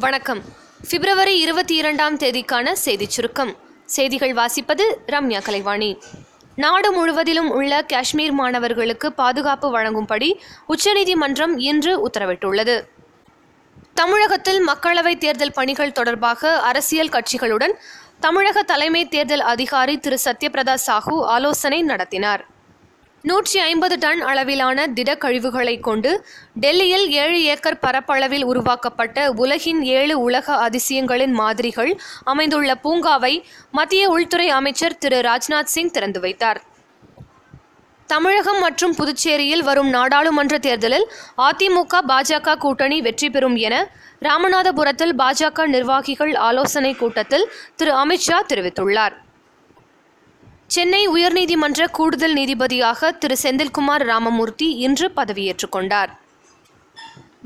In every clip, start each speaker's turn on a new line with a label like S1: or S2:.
S1: வணக்கம். பிப்ரவரி இருபத்தி இரண்டாம் தேதிக்கான செய்திச் சுருக்கம். செய்திகள் வாசிப்பது ரம்யா கலைவாணி. நாடு முழுவதிலும் உள்ள காஷ்மீர் மாணவர்களுக்கு பாதுகாப்பு வழங்கும்படி உச்சநீதிமன்றம் இன்று உத்தரவிட்டுள்ளது. தமிழகத்தில் மக்களவைத் தேர்தல் பணிகள் தொடர்பாக அரசியல் கட்சிகளுடன் தமிழக தலைமை தேர்தல் அதிகாரி திரு. சத்யபிரதா சாஹூ ஆலோசனை நடத்தினார். நூற்றி ஐம்பது டன் அளவிலான திடக்கழிவுகளை கொண்டு டெல்லியில் ஏழு ஏக்கர் பரப்பளவில் உருவாக்கப்பட்ட உலகின் ஏழு உலக அதிசயங்களின் மாதிரிகள் அமைந்துள்ள பூங்காவை மத்திய உள்துறை அமைச்சர் திரு. ராஜ்நாத் சிங் திறந்து வைத்தார். தமிழகம் மற்றும் புதுச்சேரியில் வரும் நாடாளுமன்ற தேர்தலில் அதிமுக பாஜக கூட்டணி வெற்றி பெறும் என ராமநாதபுரத்தில் பாஜக நிர்வாகிகள் ஆலோசனை கூட்டத்தில் திரு. அமித்ஷா தெரிவித்துள்ளார். சென்னை உயர்நீதிமன்ற கூடுதல் நீதிபதியாக திரு செந்தில்குமார் ராமமூர்த்தி இன்று பதவியேற்றுக் கொண்டார்.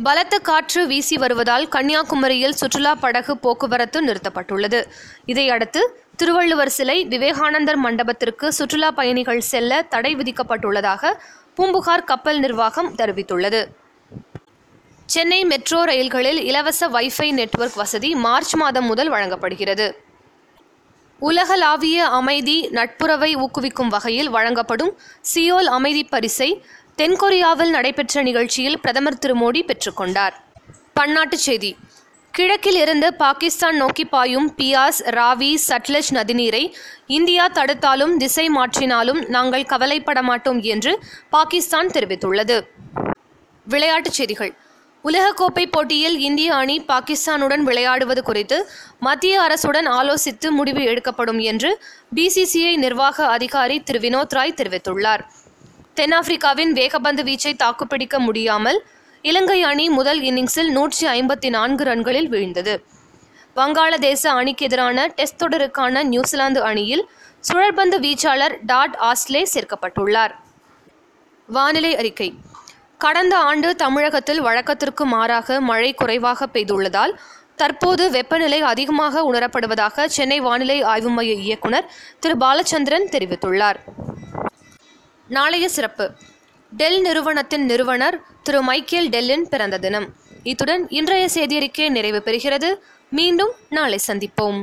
S1: பலத்த காற்று வீசி வருவதால் கன்னியாகுமரியில் சுற்றுலா படகு போக்குவரத்து நிறுத்தப்பட்டுள்ளது. இதையடுத்து திருவள்ளுவர் சிலை விவேகானந்தர் மண்டபத்திற்கு சுற்றுலா பயணிகள் செல்ல தடை விதிக்கப்பட்டுள்ளதாக பூம்புகார் கப்பல் நிர்வாகம் தெரிவித்துள்ளது. சென்னை மெட்ரோ ரயில்களில் இலவச வைஃபை நெட்வொர்க் வசதி மார்ச் மாதம் முதல் வழங்கப்படுகிறது. உலகளாவிய அமைதி நட்புறவை ஊக்குவிக்கும் வகையில் வழங்கப்படும் சியோல் அமைதி பரிசை தென்கொரியாவில் நடைபெற்ற நிகழ்ச்சியில் பிரதமர் திரு மோடி பெற்றுக்கொண்டார் பன்னாட்டுச் செய்தி. கிழக்கில் இருந்து பாகிஸ்தான் நோக்கி பாயும் பியாஸ் ராவி சட்லஜ் நதிநீரை இந்தியா தடுத்தாலும் திசை மாற்றினாலும் நாங்கள் கவலைப்பட மாட்டோம் என்று பாகிஸ்தான் தெரிவித்துள்ளது. விளையாட்டுச் செய்திகள். உலகக்கோப்பை போட்டியில் இந்திய அணி பாகிஸ்தானுடன் விளையாடுவது குறித்து மத்திய அரசுடன் ஆலோசித்து முடிவு எடுக்கப்படும் என்று பிசிசிஐ நிர்வாக அதிகாரி திரு. வினோத் ராய் தெரிவித்துள்ளார். தென்னாப்பிரிக்காவின் வேகபந்து வீச்சை தாக்குப்பிடிக்க முடியாமல் இலங்கை அணி முதல் இன்னிங்ஸில் நூற்றி ஐம்பத்தி நான்கு ரன்களில் வீழ்ந்தது. வங்காளதேச அணிக்கு எதிரான டெஸ்ட் தொடருக்கான நியூசிலாந்து அணியில் சுழற்பந்து வீச்சாளர் டாட் ஆஸ்லே சேர்க்கப்பட்டுள்ளார். வானிலை அறிக்கை. கடந்த ஆண்டு தமிழகத்தில் வழக்கத்திற்கு மாறாக மழை குறைவாக பெய்துள்ளதால் தற்போது வெப்பநிலை அதிகமாக உணரப்படுவதாக சென்னை வானிலை ஆய்வு மைய இயக்குனர் திரு பாலச்சந்திரன் தெரிவித்துள்ளார். நாளைய சிறப்பு. டெல் நிறுவனத்தின் நிறுவனர் திரு மைக்கேல் டெல்லின் பிறந்த தினம். இத்துடன் இன்றைய செய்தியறிக்கை நிறைவு பெறுகிறது. மீண்டும் நாளை சந்திப்போம்.